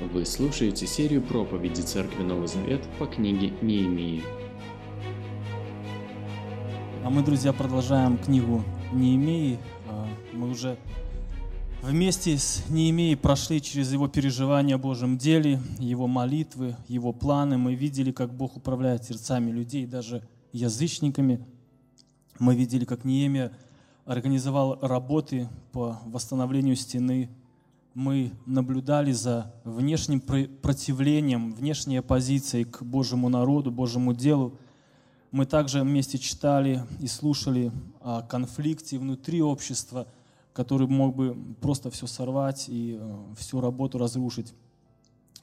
Вы слушаете серию проповеди Церкви Новый Завет по книге Неемии. А мы, друзья, продолжаем книгу Неемии. А, Мы уже вместе с Неемией прошли через его переживания о Божьем деле, его молитвы, его планы. Мы видели, как Бог управляет сердцами людей, даже язычниками. Мы видели, как Неемия организовал работы по восстановлению стены. Мы наблюдали за внешним про- противлением, внешней оппозицией к Божьему народу, Божьему делу. Мы также вместе читали и слушали о конфликте внутри общества, который мог бы просто все сорвать и э, всю работу разрушить.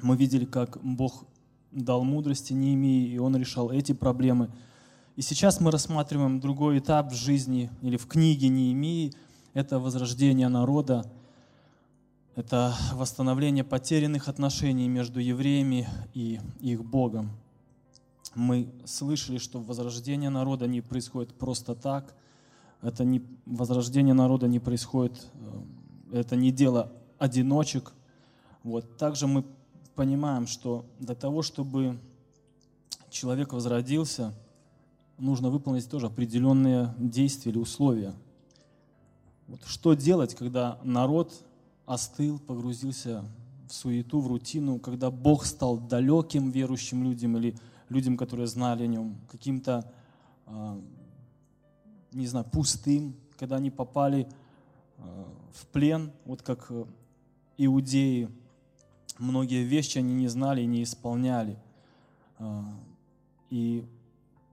Мы видели, как Бог дал мудрости Неемии, и Он решал эти проблемы. И сейчас мы рассматриваем другой этап в жизни или в книге Неемии. Это возрождение народа, это восстановление потерянных отношений между евреями и их Богом. Мы слышали, что возрождение народа не происходит просто так. Это не, возрождение народа не происходит, э, это не дело одиночек. Вот. Также мы понимаем, что для того, чтобы человек возродился, нужно выполнить тоже определенные действия или условия. Вот что делать, когда народ остыл, погрузился в суету, в рутину, когда Бог стал далеким верующим людям или людям, которые знали о нем, каким-то, а, не знаю, пустым, когда они попали а, в плен, вот как э, иудеи, многие вещи они не знали и не исполняли. А, И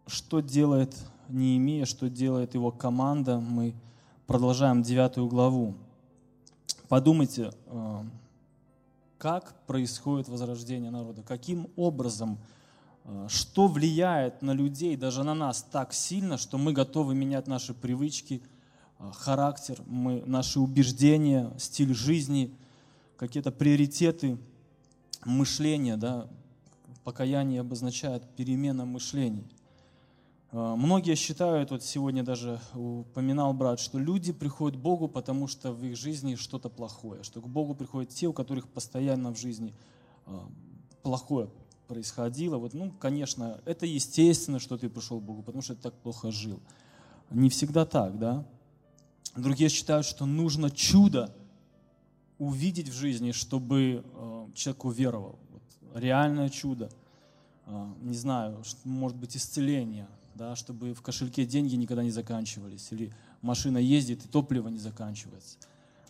что делает Неемия, что делает его команда, мы продолжаем девятую главу. Подумайте, э, как происходит возрождение народа, каким образом, э, что влияет на людей, даже на нас так сильно, что мы готовы менять наши привычки, э, характер, мы, наши убеждения, стиль жизни, какие-то приоритеты мышления, да, покаяние обозначает перемена мышлений. Э, Многие считают, вот сегодня даже упоминал брат, что люди приходят к Богу, потому что в их жизни что-то плохое, что к Богу приходят те, у которых постоянно в жизни э, плохое происходило. Вот, ну, конечно, это естественно, что ты пришел к Богу, потому что ты так плохо жил. Не всегда так, да? Другие считают, что нужно чудо увидеть в жизни, чтобы э, человек уверовал. Вот, реальное чудо. Не знаю, может быть, исцеление, да, чтобы в кошельке деньги никогда не заканчивались, или машина ездит и топливо не заканчивается.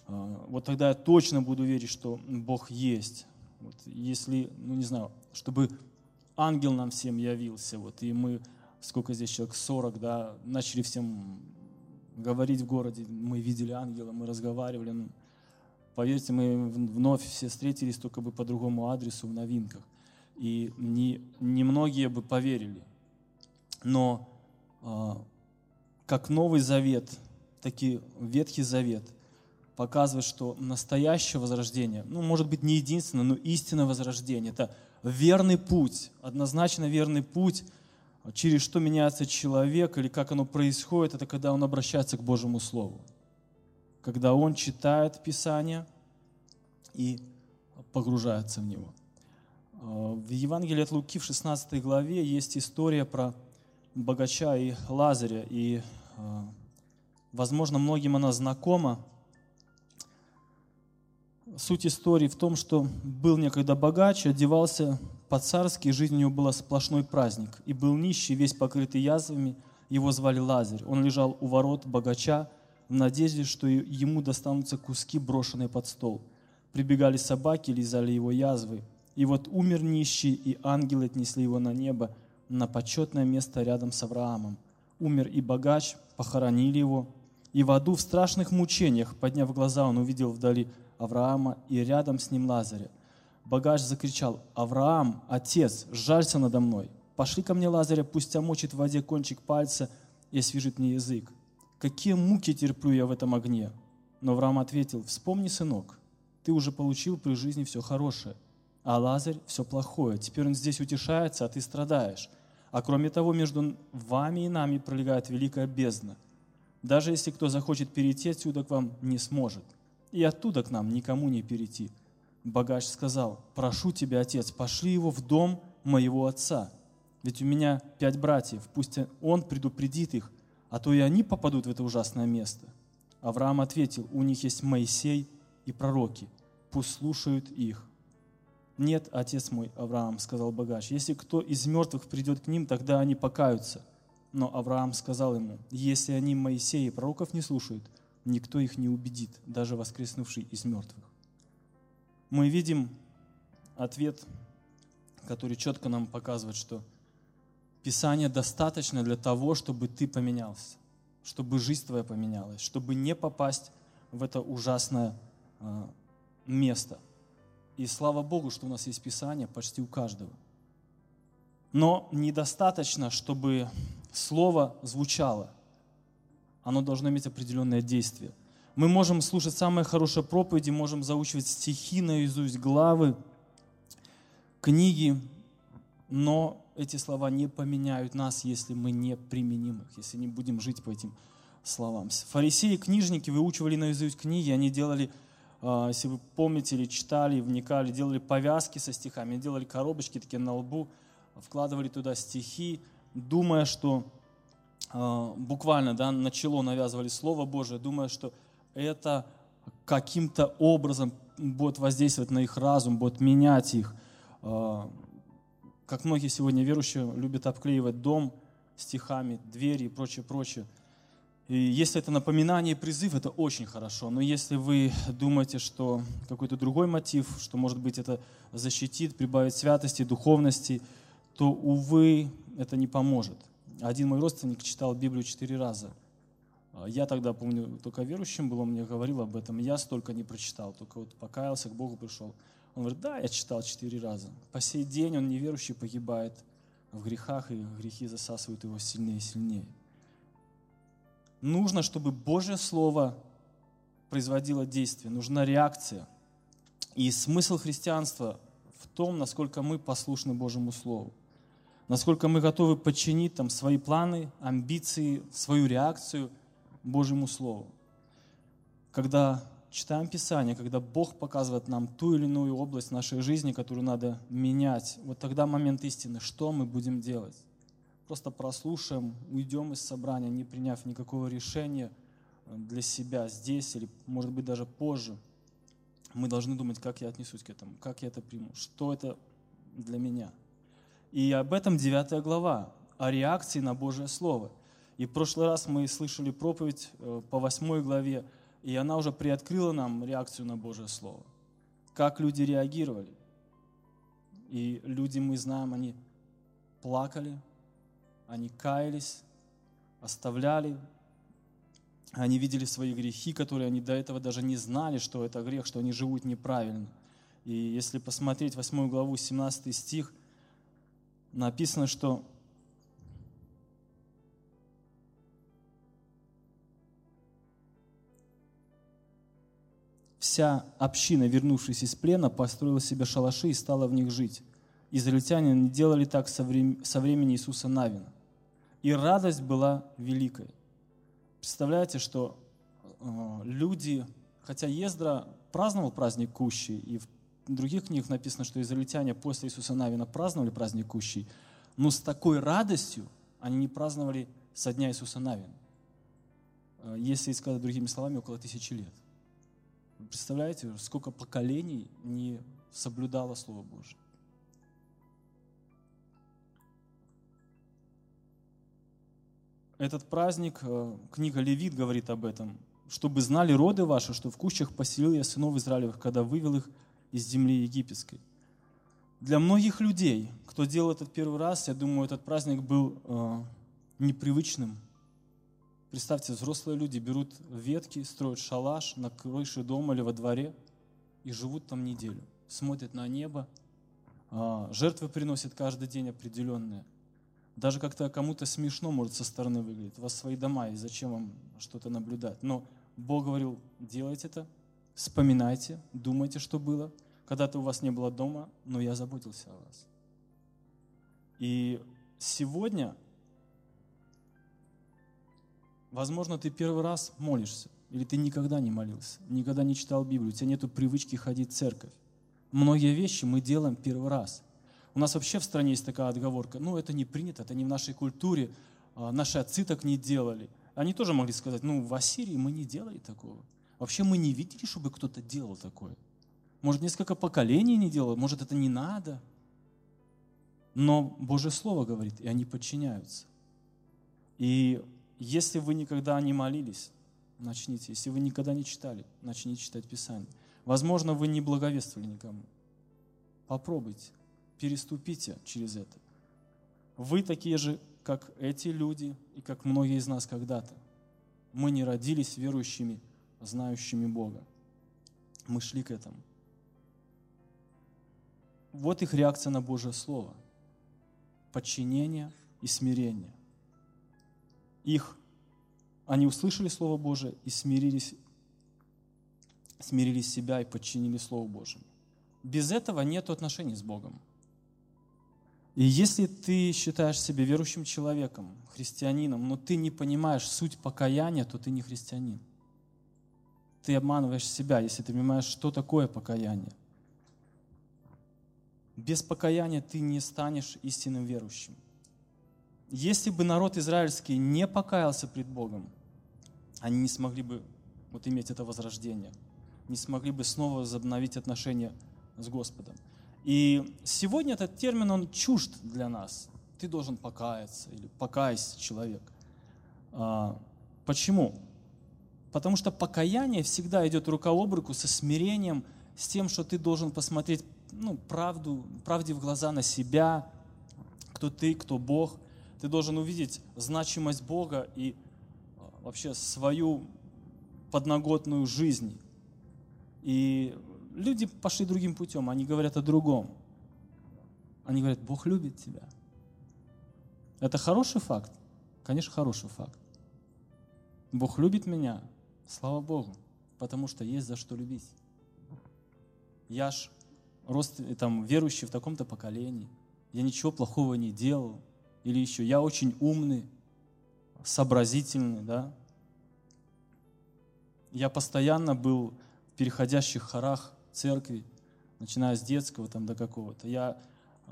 Э, Вот тогда я точно буду верить, что Бог есть. Вот если, ну не знаю, чтобы ангел нам всем явился, вот, и мы, сколько здесь человек, 40, да, начали всем говорить в городе, мы видели ангела, мы разговаривали. ну, Поверьте, мы вновь все встретились только бы по другому адресу в новинках. И не, немногие бы поверили. Но а, как Новый Завет, так и Ветхий Завет показывает, что настоящее возрождение, ну, может быть, не единственное, но истинное возрождение, это верный путь, однозначно верный путь, через что меняется человек или как оно происходит, это когда он обращается к Божьему Слову. Когда он читает Писание и погружается в него. А, В Евангелии от Луки в 16 главе есть история про богача и Лазаря, и, а, возможно, многим она знакома. Суть истории в том, что был некогда богач, одевался по-царски, жизнь у него была сплошной праздник. И был нищий, весь покрытый язвами, его звали Лазарь. Он лежал у ворот богача в надежде, что ему достанутся куски, брошенные под стол. Прибегали собаки, лизали его язвы. И вот умер нищий, и ангелы отнесли его на небо, на почетное место рядом с Авраамом. Умер и богач, похоронили его. И в аду в страшных мучениях, подняв глаза, он увидел вдали Авраама и рядом с ним Лазаря. Богач закричал, «Авраам, отец, жалься надо мной! Пошли ко мне Лазаря, пусть омочит в воде кончик пальца и освежит мне язык. Какие муки терплю я в этом огне!» Но Авраам ответил, «Вспомни, сынок, ты уже получил при жизни все хорошее, а Лазарь все плохое. Теперь он здесь утешается, а ты страдаешь. А кроме того, между вами и нами пролегает великая бездна. Даже если кто захочет перейти отсюда к вам, не сможет. И оттуда к нам никому не перейти. Богач сказал, прошу тебя, отец, пошли его в дом моего отца. Ведь у меня пять братьев, пусть он предупредит их, а то и они попадут в это ужасное место. Авраам ответил, у них есть Моисей и пророки, пусть слушают их. Нет, отец мой, Авраам, сказал богач, если кто из мертвых придет к ним, тогда они покаются. Но Авраам сказал ему, если они Моисея и пророков не слушают, никто их не убедит, даже воскреснувший из мертвых. Мы видим ответ, который четко нам показывает, что Писание достаточно для того, чтобы ты поменялся, чтобы жизнь твоя поменялась, чтобы не попасть в это ужасное э, место – и слава Богу, что у нас есть Писание почти у каждого. Но недостаточно, чтобы слово звучало. Оно должно иметь определенное действие. Мы можем слушать самые хорошие проповеди, можем заучивать стихи наизусть, главы, книги, но эти слова не поменяют нас, если мы не применим их, если не будем жить по этим словам. Фарисеи, книжники выучивали наизусть книги, они делали если вы помните или читали, вникали, делали повязки со стихами, делали коробочки такие на лбу, вкладывали туда стихи, думая, что а, буквально да, на чело навязывали Слово Божие, думая, что это каким-то образом будет воздействовать на их разум, будет менять их. А, как многие сегодня верующие любят обклеивать дом стихами, двери и прочее, прочее. И если это напоминание и призыв, это очень хорошо. Но если вы думаете, что какой-то другой мотив, что, может быть, это защитит, прибавит святости, духовности, то, увы, это не поможет. Один мой родственник читал Библию четыре раза. Я тогда, помню, только верующим был, он мне говорил об этом. Я столько не прочитал, только вот покаялся, к Богу пришел. Он говорит, да, я читал четыре раза. По сей день он неверующий погибает в грехах, и грехи засасывают его сильнее и сильнее нужно, чтобы Божье Слово производило действие, нужна реакция. И смысл христианства в том, насколько мы послушны Божьему Слову, насколько мы готовы подчинить там, свои планы, амбиции, свою реакцию Божьему Слову. Когда читаем Писание, когда Бог показывает нам ту или иную область нашей жизни, которую надо менять, вот тогда момент истины, что мы будем делать просто прослушаем, уйдем из собрания, не приняв никакого решения э, для себя здесь или, может быть, даже позже. Мы должны думать, как я отнесусь к этому, как я это приму, что это для меня. И об этом 9 глава, о реакции на Божье Слово. И в прошлый раз мы слышали проповедь э, по 8 главе, и она уже приоткрыла нам реакцию на Божье Слово. Как люди реагировали. И люди, мы знаем, они плакали, они каялись, оставляли, они видели свои грехи, которые они до этого даже не знали, что это грех, что они живут неправильно. И если посмотреть 8 главу, 17 стих, написано, что вся община, вернувшись из плена, построила себе шалаши и стала в них жить. Израильтяне не делали так со времени Иисуса Навина и радость была великой. Представляете, что э, люди, хотя Ездра праздновал праздник Кущи, и в других книгах написано, что израильтяне после Иисуса Навина праздновали праздник Кущи, но с такой радостью они не праздновали со дня Иисуса Навина. Э, если сказать другими словами, около тысячи лет. представляете, сколько поколений не соблюдало Слово Божие. Этот праздник, э, книга Левит говорит об этом, чтобы знали роды ваши, что в кущах поселил я сынов Израилевых, когда вывел их из земли египетской. Для многих людей, кто делал этот первый раз, я думаю, этот праздник был э, непривычным. Представьте, взрослые люди берут ветки, строят шалаш на крыше дома или во дворе и живут там неделю. Смотрят на небо, э, жертвы приносят каждый день определенные. Даже как-то кому-то смешно может со стороны выглядеть. У вас свои дома, и зачем вам что-то наблюдать? Но Бог говорил, делайте это, вспоминайте, думайте, что было. Когда-то у вас не было дома, но я заботился о вас. И сегодня, возможно, ты первый раз молишься, или ты никогда не молился, никогда не читал Библию, у тебя нет привычки ходить в церковь. многие вещи мы делаем первый раз. У нас вообще в стране есть такая отговорка, ну это не принято, это не в нашей культуре, а, наши отцы так не делали. Они тоже могли сказать, ну в Ассирии мы не делали такого. Вообще мы не видели, чтобы кто-то делал такое. Может, несколько поколений не делало, может, это не надо. Но Божье Слово говорит, и они подчиняются. И если вы никогда не молились, начните. Если вы никогда не читали, начните читать Писание. Возможно, вы не благовествовали никому. Попробуйте, переступите через это. Вы такие же, как эти люди и как многие из нас когда-то. Мы не родились верующими, знающими Бога. Мы шли к этому. Вот их реакция на Божье Слово. Подчинение и смирение. Их, они услышали Слово Божие и смирились, смирили себя и подчинили Слову Божьему. Без этого нет отношений с Богом. И если ты считаешь себя верующим человеком, христианином, но ты не понимаешь суть покаяния, то ты не христианин. Ты обманываешь себя, если ты понимаешь, что такое покаяние. Без покаяния ты не станешь истинным верующим. Если бы народ израильский не покаялся пред Богом, они не смогли бы вот иметь это возрождение, не смогли бы снова возобновить отношения с Господом. И сегодня этот термин, он чужд для нас. Ты должен покаяться или покаясь человек. А, почему? Потому что покаяние всегда идет рука об руку со смирением, с тем, что ты должен посмотреть ну, правду, правде в глаза на себя, кто ты, кто Бог. Ты должен увидеть значимость Бога и а, вообще свою подноготную жизнь. И люди пошли другим путем, они говорят о другом. Они говорят, Бог любит тебя. Это хороший факт? Конечно, хороший факт. Бог любит меня, слава Богу, потому что есть за что любить. Я ж рост, там, верующий в таком-то поколении, я ничего плохого не делал, или еще я очень умный, сообразительный, да. Я постоянно был в переходящих хорах церкви, начиная с детского там до какого-то. Я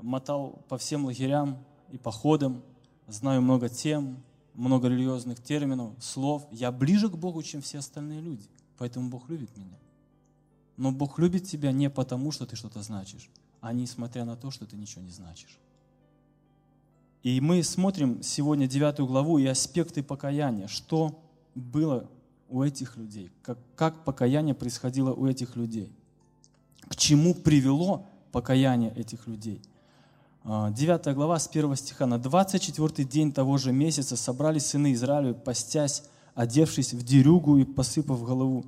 мотал по всем лагерям и походам, знаю много тем, много религиозных терминов, слов. Я ближе к Богу, чем все остальные люди, поэтому Бог любит меня. Но Бог любит тебя не потому, что ты что-то значишь, а несмотря на то, что ты ничего не значишь. И мы смотрим сегодня девятую главу и аспекты покаяния. Что было у этих людей? Как, как покаяние происходило у этих людей? К чему привело покаяние этих людей? А, девятая глава с первого стиха. «На 24 день того же месяца собрались сыны Израиля, постясь, одевшись в дерюгу и посыпав голову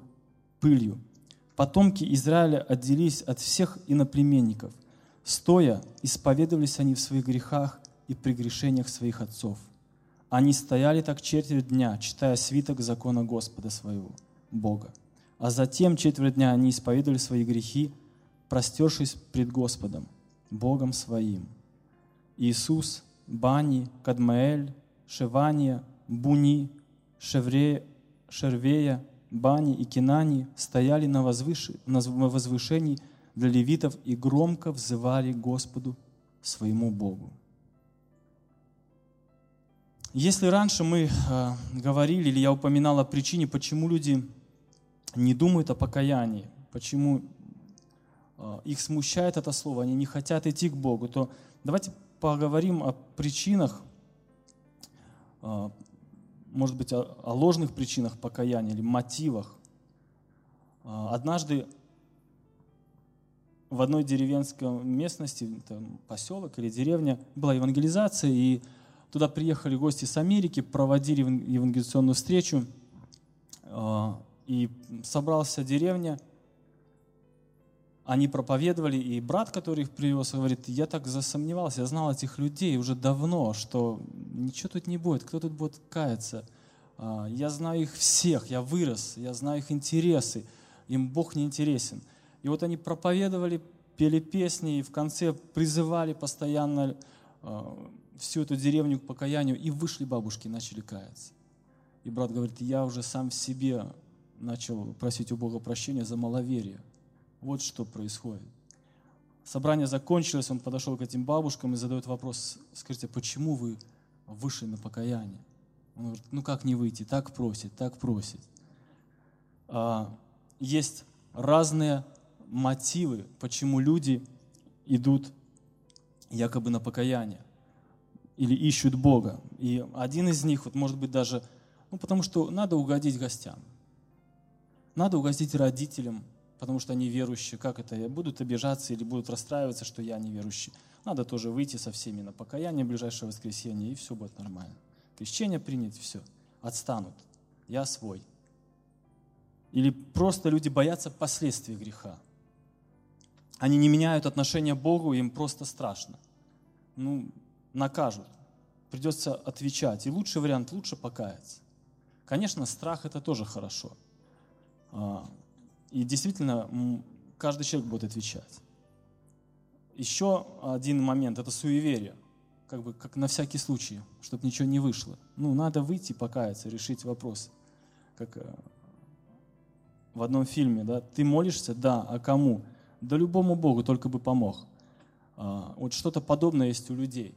пылью потомки Израиля отделились от всех иноплеменников. Стоя, исповедовались они в своих грехах и прегрешениях своих отцов. Они стояли так четверть дня, читая свиток закона Господа своего, Бога. А затем четверть дня они исповедовали свои грехи, простершись пред Господом, Богом своим. Иисус, Бани, Кадмаэль, Шевания, Буни, Шевре, Шервея, Бани и Кинани стояли на, возвыш... на возвышении для левитов и громко взывали Господу своему Богу. Если раньше мы э, говорили, или я упоминал о причине, почему люди не думают о покаянии, почему их смущает это слово, они не хотят идти к Богу, то давайте поговорим о причинах, э, может быть, о, ложных причинах покаяния или мотивах. А, однажды в одной деревенской местности, там, поселок или деревня, была евангелизация, и туда приехали гости с Америки, проводили евангелизационную встречу, и собралась деревня – они проповедовали, и брат, который их привез, говорит, я так засомневался, я знал этих людей уже давно, что ничего тут не будет, кто тут будет каяться. А, я знаю их всех, я вырос, я знаю их интересы, им Бог не интересен. И вот они проповедовали, пели песни, и в конце призывали постоянно а, всю эту деревню к покаянию, и вышли бабушки, начали каяться. И брат говорит, я уже сам в себе начал просить у Бога прощения за маловерие. Вот что происходит. собрание закончилось, он подошел к этим бабушкам и задает вопрос, скажите, почему вы вышли на покаяние? Он говорит, ну как не выйти, так просит, так просит. А, есть разные мотивы, почему люди идут якобы на покаяние или ищут Бога. И один из них, вот может быть даже, ну потому что надо угодить гостям. Надо угодить родителям, потому что они верующие. Как это? Будут обижаться или будут расстраиваться, что я неверующий. Надо тоже выйти со всеми на покаяние в ближайшее воскресенье, и все будет нормально. Крещение принять, все. Отстанут. Я свой. Или просто люди боятся последствий греха. Они не меняют отношение к Богу, им просто страшно. Ну, накажут. Придется отвечать. И лучший вариант – лучше покаяться. Конечно, страх – это тоже хорошо. И действительно, каждый человек будет отвечать. Еще один момент – это суеверие. Как бы как на всякий случай, чтобы ничего не вышло. Ну, надо выйти, покаяться, решить вопрос. Как э, в одном фильме, да, ты молишься, да, а кому? Да любому Богу, только бы помог. А, вот что-то подобное есть у людей.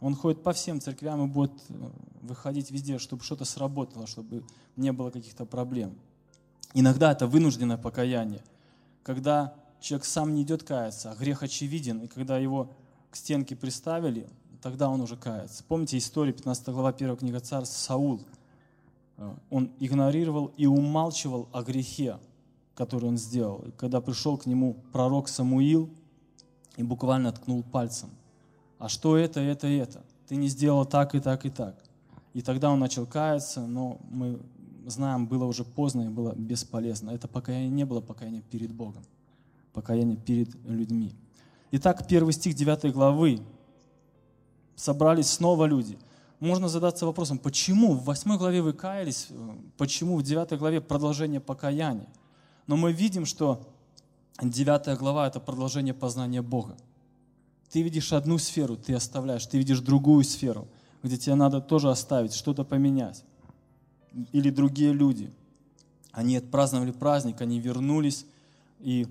Он ходит по всем церквям и будет э, выходить везде, чтобы что-то сработало, чтобы не было каких-то проблем. Иногда это вынужденное покаяние, когда человек сам не идет каяться, а грех очевиден, и когда его к стенке приставили, тогда он уже кается. Помните историю 15 глава 1 книга царств Саул? Э, он игнорировал и умалчивал о грехе, который он сделал. И когда пришел к нему пророк Самуил и буквально ткнул пальцем. А что это, это, это? Ты не сделал так и так и так. И тогда он начал каяться, но мы знаем, было уже поздно и было бесполезно. Это покаяние не было покаяние перед Богом, покаяние перед людьми. Итак, первый стих 9 главы. Собрались снова люди. Можно задаться вопросом, почему в 8 главе вы каялись, почему в 9 главе продолжение покаяния? Но мы видим, что 9 глава – это продолжение познания Бога. Ты видишь одну сферу, ты оставляешь, ты видишь другую сферу, где тебе надо тоже оставить, что-то поменять. Или другие люди. Они отпраздновали праздник, они вернулись и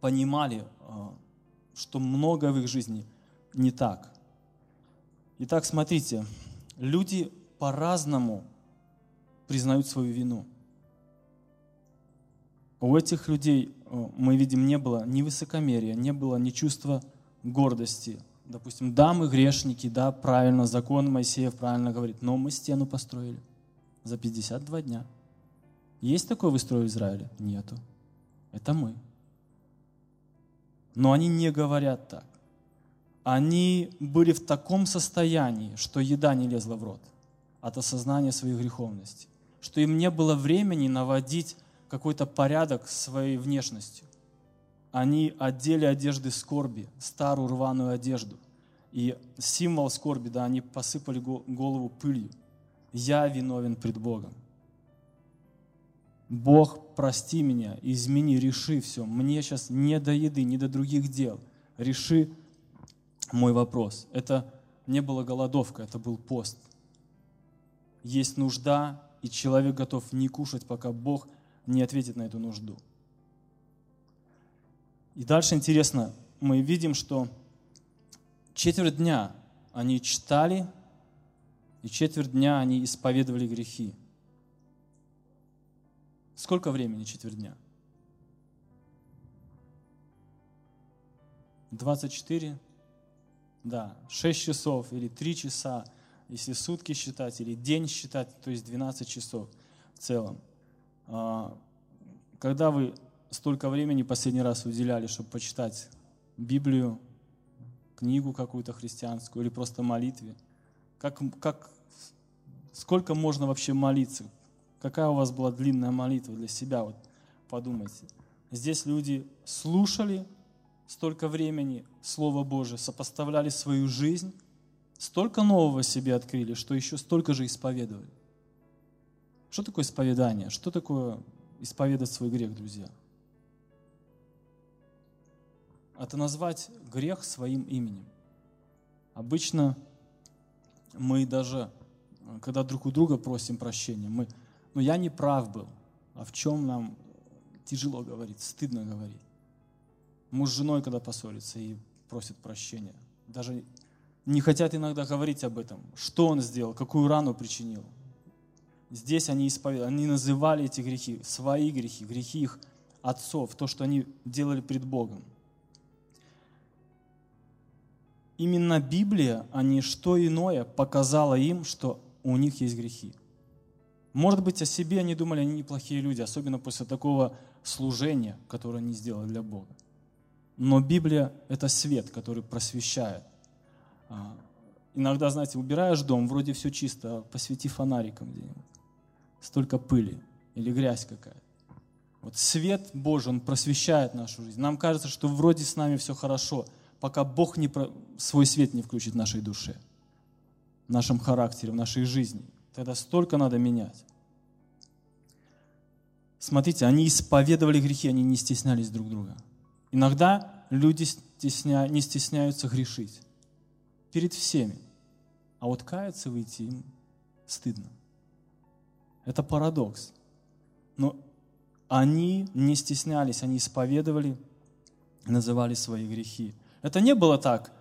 понимали, а, что многое в их жизни не так. Итак, смотрите, люди по-разному признают свою вину – у этих людей, э, мы видим, не было ни высокомерия, не было ни чувства гордости. Допустим, да, мы грешники, да, правильно, закон Моисеев правильно говорит, но мы стену построили за 52 дня. Есть такое в истории Израиля? Нету. Это мы. Но они не говорят так. Они были в таком состоянии, что еда не лезла в рот от осознания своей греховности, что им не было времени наводить какой-то порядок своей внешностью. Они одели одежды скорби, старую рваную одежду. И символ скорби, да, они посыпали голову пылью. Я виновен пред Богом. Бог, прости меня, измени, реши все. Мне сейчас не до еды, не до других дел. Реши мой вопрос. Это не была голодовка, это был пост. Есть нужда, и человек готов не кушать, пока Бог не ответит на эту нужду. И дальше интересно, мы видим, что четверть дня они читали, и четверть дня они исповедовали грехи. Сколько времени четверть дня? 24? Да, 6 часов или 3 часа, если сутки считать, или день считать, то есть 12 часов в целом. А, когда вы столько времени последний раз уделяли, чтобы почитать Библию, книгу какую-то христианскую или просто молитве? Как, как, сколько можно вообще молиться? Какая у вас была длинная молитва для себя? Вот подумайте. Здесь люди слушали столько времени Слово Божие, сопоставляли свою жизнь, столько нового себе открыли, что еще столько же исповедовали. Что такое исповедание? Что такое исповедать свой грех, друзья? Это назвать грех своим именем. Обычно мы даже, когда друг у друга просим прощения, мы, ну я не прав был, а в чем нам тяжело говорить, стыдно говорить. Муж с женой, когда поссорится и просит прощения. Даже не хотят иногда говорить об этом. Что он сделал, какую рану причинил. Здесь они исповедовали, они называли эти грехи, свои грехи, грехи их отцов, то, что они делали пред Богом. Именно Библия, а не что иное, показала им, что у них есть грехи. Может быть, о себе они думали, они неплохие люди, особенно после такого служения, которое они сделали для Бога. Но Библия – это свет, который просвещает. А, иногда, знаете, убираешь дом, вроде все чисто, а посвети фонариком где-нибудь. Столько пыли или грязь какая-то. Вот свет Божий, он просвещает нашу жизнь. Нам кажется, что вроде с нами все хорошо, пока Бог не про... свой свет не включит в нашей душе, в нашем характере, в нашей жизни. Тогда столько надо менять. Смотрите, они исповедовали грехи, они не стеснялись друг друга. Иногда люди стесня... не стесняются грешить перед всеми, а вот каяться выйти им стыдно. Это парадокс. Но они не стеснялись, они исповедовали, называли свои грехи. Это не было так.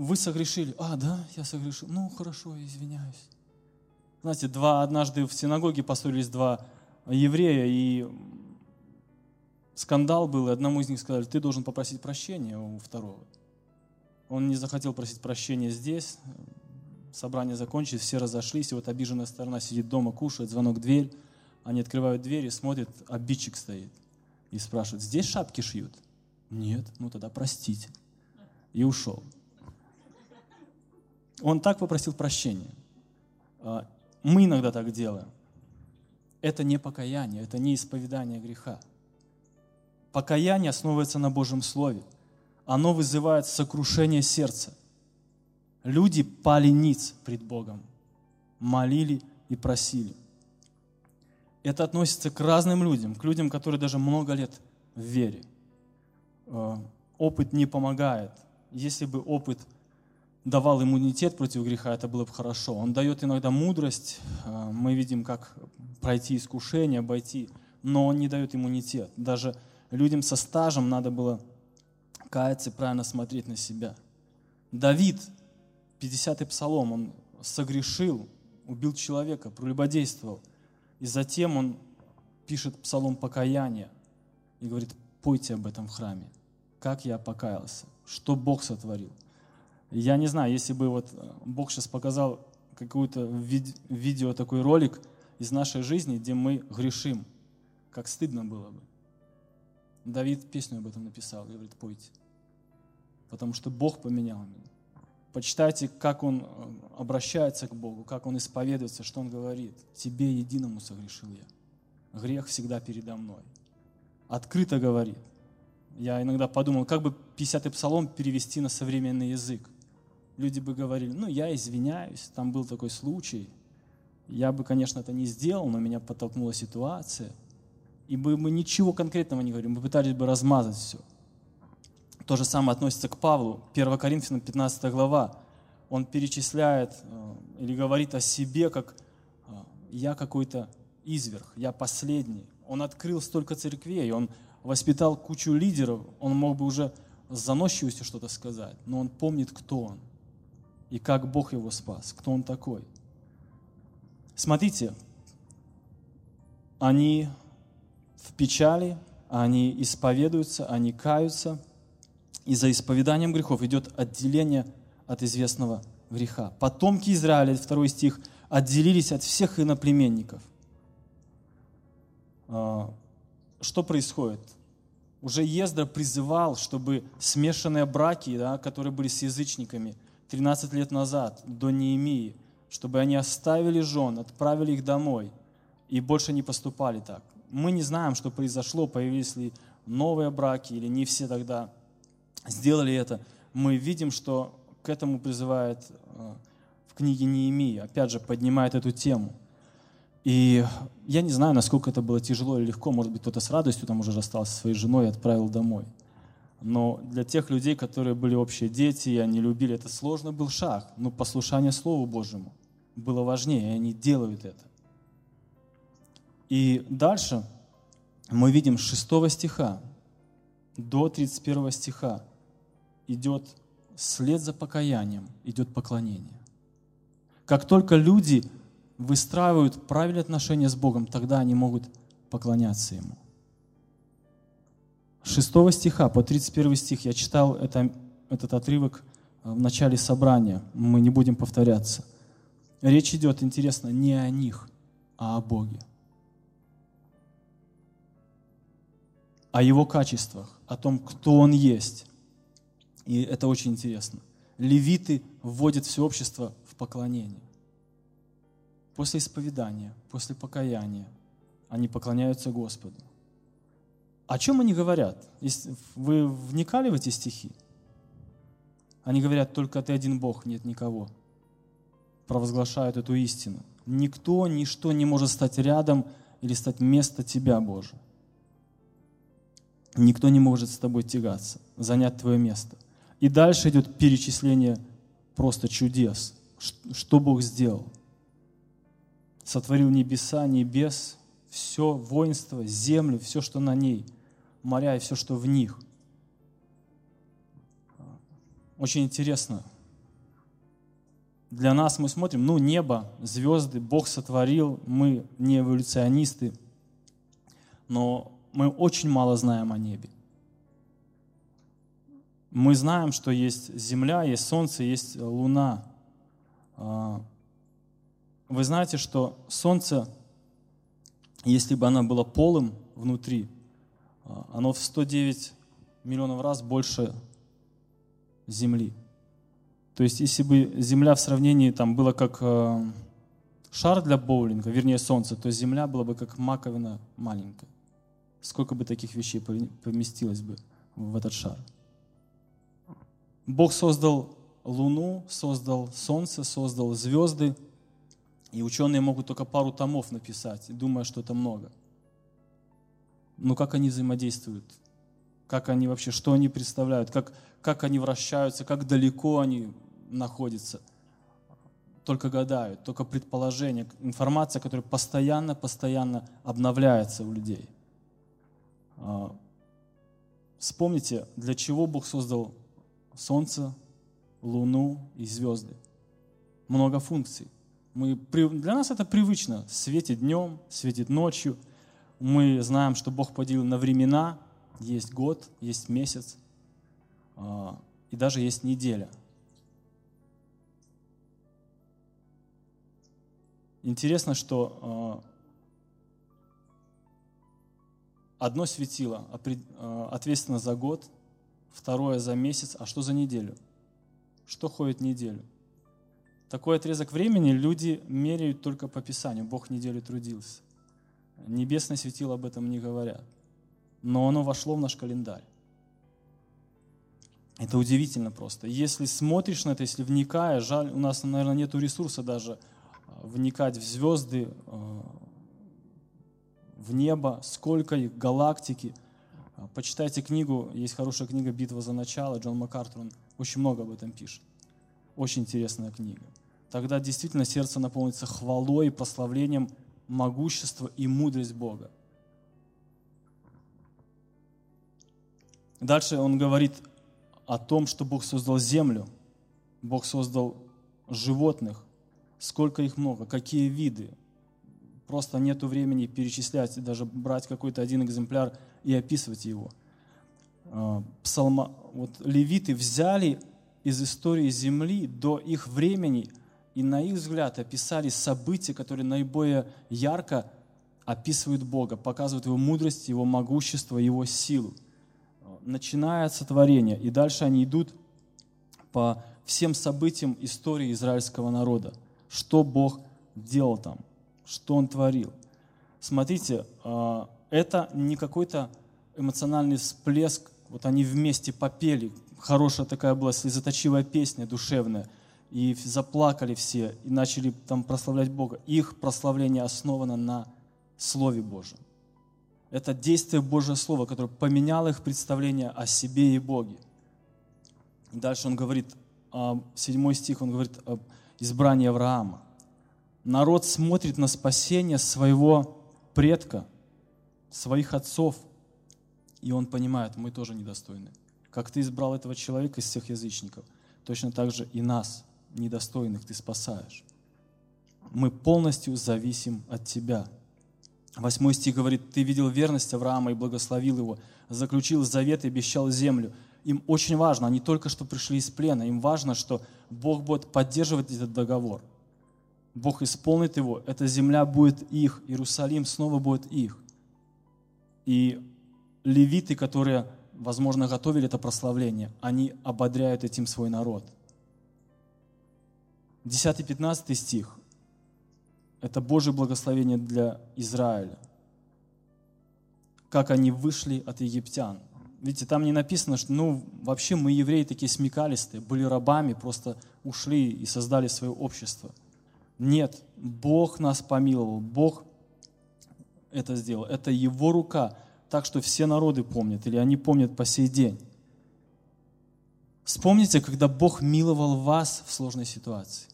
Вы согрешили. А, да, я согрешил. Ну, хорошо, извиняюсь. Знаете, два, однажды в синагоге поссорились два еврея, и скандал был, и одному из них сказали, ты должен попросить прощения у второго. Он не захотел просить прощения здесь, собрание закончилось, все разошлись, и вот обиженная сторона сидит дома, кушает, звонок в дверь, они открывают дверь и смотрят, обидчик стоит. И спрашивают, здесь шапки шьют? Нет, ну тогда простите. И ушел. Он так попросил прощения. А, мы иногда так делаем. Это не покаяние, это не исповедание греха. Покаяние основывается на Божьем Слове. Оно вызывает сокрушение сердца. Люди пали ниц пред Богом, молили и просили. Это относится к разным людям, к людям, которые даже много лет в вере. Э, опыт не помогает. Если бы опыт давал иммунитет против греха, это было бы хорошо. Он дает иногда мудрость, э, мы видим, как пройти искушение, обойти, но он не дает иммунитет. Даже людям со стажем надо было каяться и правильно смотреть на себя. Давид, 50-й псалом, он согрешил, убил человека, прелюбодействовал. И затем он пишет псалом покаяния и говорит, пойте об этом в храме. Как я покаялся, что Бог сотворил. Я не знаю, если бы вот э, Бог сейчас показал какую-то видео, такой ролик из нашей жизни, где мы грешим, как стыдно было бы. Давид песню об этом написал говорит, пойте. Потому что Бог поменял меня. Почитайте, как он э, обращается к Богу, как он исповедуется, что он говорит. Тебе единому согрешил я. Грех всегда передо мной. Открыто говорит. Я иногда подумал, как бы 50-й псалом перевести на современный язык. Люди бы говорили, ну, я извиняюсь, там был такой случай. Я бы, конечно, это не сделал, но меня подтолкнула ситуация. И бы мы ничего конкретного не говорим, мы пытались бы размазать все. То же самое относится к Павлу. 1 Коринфянам 15 глава. Он перечисляет э, или говорит о себе, как э, я какой-то изверг, я последний. Он открыл столько церквей, он воспитал кучу лидеров, он мог бы уже с заносчивостью что-то сказать, но он помнит, кто он и как Бог его спас, кто он такой. Смотрите, они в печали, они исповедуются, они каются – и за исповеданием грехов идет отделение от известного греха. Потомки Израиля, второй стих, отделились от всех иноплеменников. А, что происходит? Уже Ездра призывал, чтобы смешанные браки, да, которые были с язычниками 13 лет назад, до Неемии, чтобы они оставили жен, отправили их домой и больше не поступали так. Мы не знаем, что произошло, появились ли новые браки или не все тогда сделали это, мы видим, что к этому призывает э, в книге Неемии, опять же, поднимает эту тему. И я не знаю, насколько это было тяжело или легко, может быть, кто-то с радостью там уже расстался со своей женой и отправил домой. Но для тех людей, которые были общие дети, и они любили, это сложно был шаг. Но послушание Слову Божьему было важнее, и они делают это. И дальше мы видим с 6 стиха, до 31 стиха идет след за покаянием, идет поклонение. Как только люди выстраивают правильные отношения с Богом, тогда они могут поклоняться Ему. 6 стиха по 31 стих я читал это, этот отрывок в начале собрания. Мы не будем повторяться. Речь идет, интересно, не о них, а о Боге. О Его качествах, о том, кто Он есть. И это очень интересно. Левиты вводят все общество в поклонение. После исповедания, после покаяния они поклоняются Господу. О чем они говорят? Вы вникали в эти стихи? Они говорят, только ты один Бог, нет никого. Провозглашают эту истину. Никто, ничто не может стать рядом или стать вместо тебя, Боже. Никто не может с тобой тягаться, занять твое место. И дальше идет перечисление просто чудес. Что Бог сделал? Сотворил небеса, небес, все воинство, землю, все, что на ней, моря и все, что в них – очень интересно. Для нас мы смотрим, ну, небо, звезды, Бог сотворил, мы не эволюционисты, но мы очень мало знаем о небе. Мы знаем, что есть Земля, есть Солнце, есть Луна. А, вы знаете, что Солнце, если бы оно было полым внутри, оно в 109 миллионов раз больше Земли. То есть, если бы Земля в сравнении там была как э, шар для боулинга, вернее Солнце, то Земля была бы как маковина маленькая. Сколько бы таких вещей поместилось бы в этот шар? Бог создал Луну, создал Солнце, создал звезды, и ученые могут только пару томов написать, думая, что это много. Но как они взаимодействуют? Как они вообще, что они представляют? Как, как они вращаются, как далеко они находятся. Только гадают, только предположения, информация, которая постоянно, постоянно обновляется у людей. А, вспомните, для чего Бог создал Солнце, Луну и звезды. Много функций. Мы, для нас это привычно. Светит днем, светит ночью. Мы знаем, что Бог поделил на времена. Есть год, есть месяц, а, и даже есть неделя. Интересно, что а, одно светило а, ответственно за год, второе за месяц, а что за неделю? Что ходит неделю? Такой отрезок времени люди меряют только по Писанию. Бог неделю трудился. Небесное светило об этом не говорят. Но оно вошло в наш календарь. Это удивительно просто. Если смотришь на это, если вникаешь, жаль, у нас, наверное, нет ресурса даже а, вникать в звезды, а, в небо, сколько их, галактики. А, почитайте книгу, есть хорошая книга «Битва за начало», Джон МакАртур, он очень много об этом пишет. Очень интересная книга. Тогда действительно сердце наполнится хвалой и прославлением могущества и мудрость Бога. Дальше он говорит о том, что Бог создал землю, Бог создал животных, сколько их много, какие виды. Просто нету времени перечислять, даже брать какой-то один экземпляр и описывать его. А, псалма, вот левиты взяли из истории земли до их времени и на их взгляд описали события, которые наиболее ярко описывают Бога, показывают Его мудрость, Его могущество, Его силу. Начиная от сотворения, и дальше они идут по всем событиям истории израильского народа. Что Бог делал там, что Он творил. Смотрите, а, это не какой-то эмоциональный всплеск, вот они вместе попели, хорошая такая была слезоточивая песня душевная, и заплакали все, и начали там прославлять Бога. Их прославление основано на Слове Божьем. Это действие Божьего Слова, которое поменяло их представление о себе и Боге. дальше он говорит, седьмой стих, он говорит об избрании Авраама. Народ смотрит на спасение своего предка, своих отцов, И он понимает, мы тоже недостойны. Как ты избрал этого человека из всех язычников, точно так же и нас, недостойных, ты спасаешь. Мы полностью зависим от тебя. Восьмой стих говорит, ты видел верность Авраама и благословил его, заключил завет и обещал землю. Им очень важно, они только что пришли из плена, им важно, что Бог будет поддерживать этот договор. Бог исполнит его, эта земля будет их, Иерусалим снова будет их. И левиты, которые, возможно, готовили это прославление, они ободряют этим свой народ. 10-15 стих – это Божье благословение для Израиля. Как они вышли от египтян. Видите, там не написано, что ну, вообще мы, евреи, такие смекалистые, были рабами, просто ушли и создали свое общество. Нет, Бог нас помиловал, Бог это сделал. Это Его рука, так что все народы помнят, или они помнят по сей день. Вспомните, когда Бог миловал вас в сложной ситуации.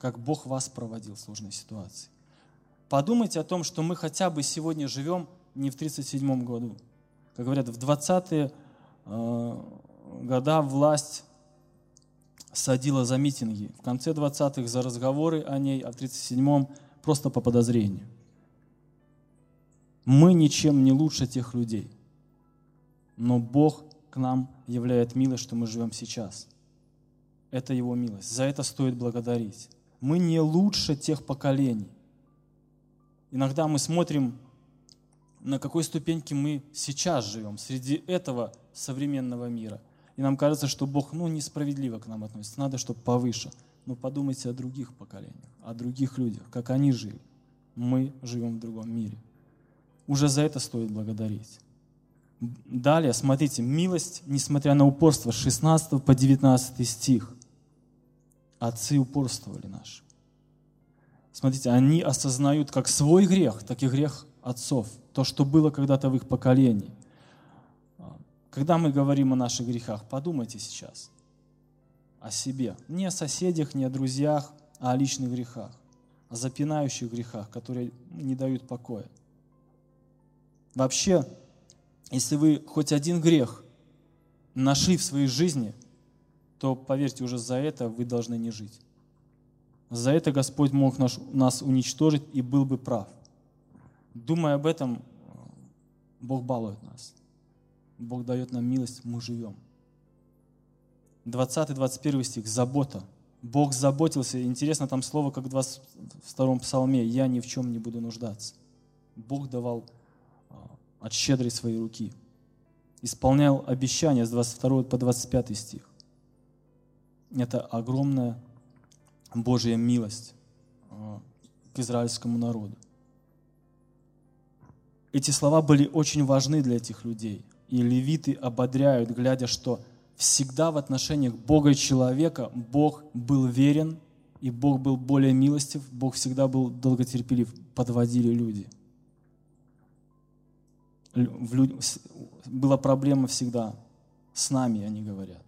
Как Бог вас проводил в сложной ситуации. Подумайте о том, что мы хотя бы сегодня живем не в 1937 году. Как говорят, в 20-е э, года власть садила за митинги. В конце 20-х за разговоры о ней, а в 37-м просто по подозрению. Мы ничем не лучше тех людей. Но Бог к нам являет милость, что мы живем сейчас. Это Его милость. За это стоит благодарить. Мы не лучше тех поколений. Иногда мы смотрим, на какой ступеньке мы сейчас живем, среди этого современного мира. И нам кажется, что Бог ну, несправедливо к нам относится, надо, чтобы повыше. Но подумайте о других поколениях, о других людях, как они жили. Мы живем в другом мире. Уже за это стоит благодарить. Далее, смотрите, милость, несмотря на упорство, с 16 по 19 стих. Отцы упорствовали наши. Смотрите, они осознают как свой грех, так и грех отцов. То, что было когда-то в их поколении. Когда мы говорим о наших грехах, подумайте сейчас о себе. Не о соседях, не о друзьях, а о личных грехах. О запинающих грехах, которые не дают покоя. Вообще, если вы хоть один грех нашли в своей жизни, то, поверьте, уже за это вы должны не жить. За это Господь мог нас уничтожить и был бы прав. Думая об этом, Бог балует нас. Бог дает нам милость, мы живем. 20-21 стих. Забота. Бог заботился. Интересно, там слово, как в 22 псалме. «Я ни в чем не буду нуждаться». Бог давал а, от щедрой своей руки. Исполнял обещания с 22 по 25 стих. Это огромная Божья милость а, к израильскому народу. Эти слова были очень важны для этих людей. И левиты ободряют, глядя, что всегда в отношениях Бога и человека Бог был верен, и Бог был более милостив, Бог всегда был долготерпелив, подводили люди. Была проблема всегда с нами, они говорят.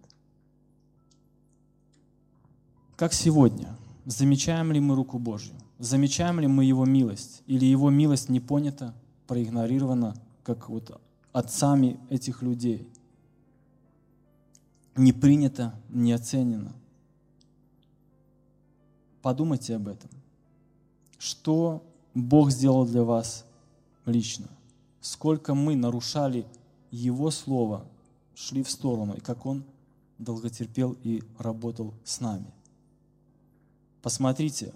Как сегодня? Замечаем ли мы руку Божью? Замечаем ли мы Его милость? Или Его милость не понята, проигнорирована, как вот отцами этих людей. Не принято, не оценено. Подумайте об этом. Что Бог сделал для вас лично? Сколько мы нарушали Его Слово, шли в сторону, и как Он долготерпел и работал с нами. Посмотрите,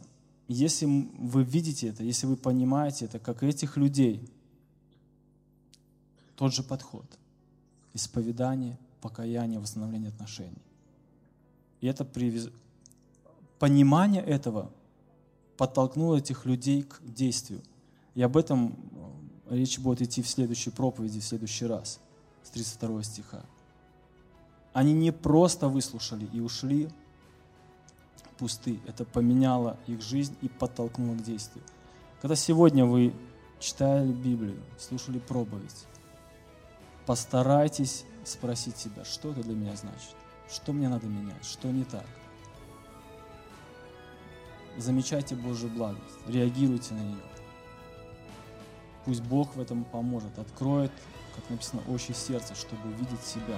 если вы видите это, если вы понимаете это, как этих людей – тот же подход. Исповедание, покаяние, восстановление отношений. И это привез... понимание этого подтолкнуло этих людей к действию. И об этом э, речь будет идти в следующей проповеди, в следующий раз, с 32 стиха. Они не просто выслушали и ушли пусты. Это поменяло их жизнь и подтолкнуло к действию. Когда сегодня вы читали Библию, слушали проповедь, постарайтесь спросить себя, что это для меня значит, что мне надо менять, что не так. Замечайте Божью благость, реагируйте на нее. Пусть Бог в этом поможет, откроет, как написано, очи сердца, чтобы увидеть себя.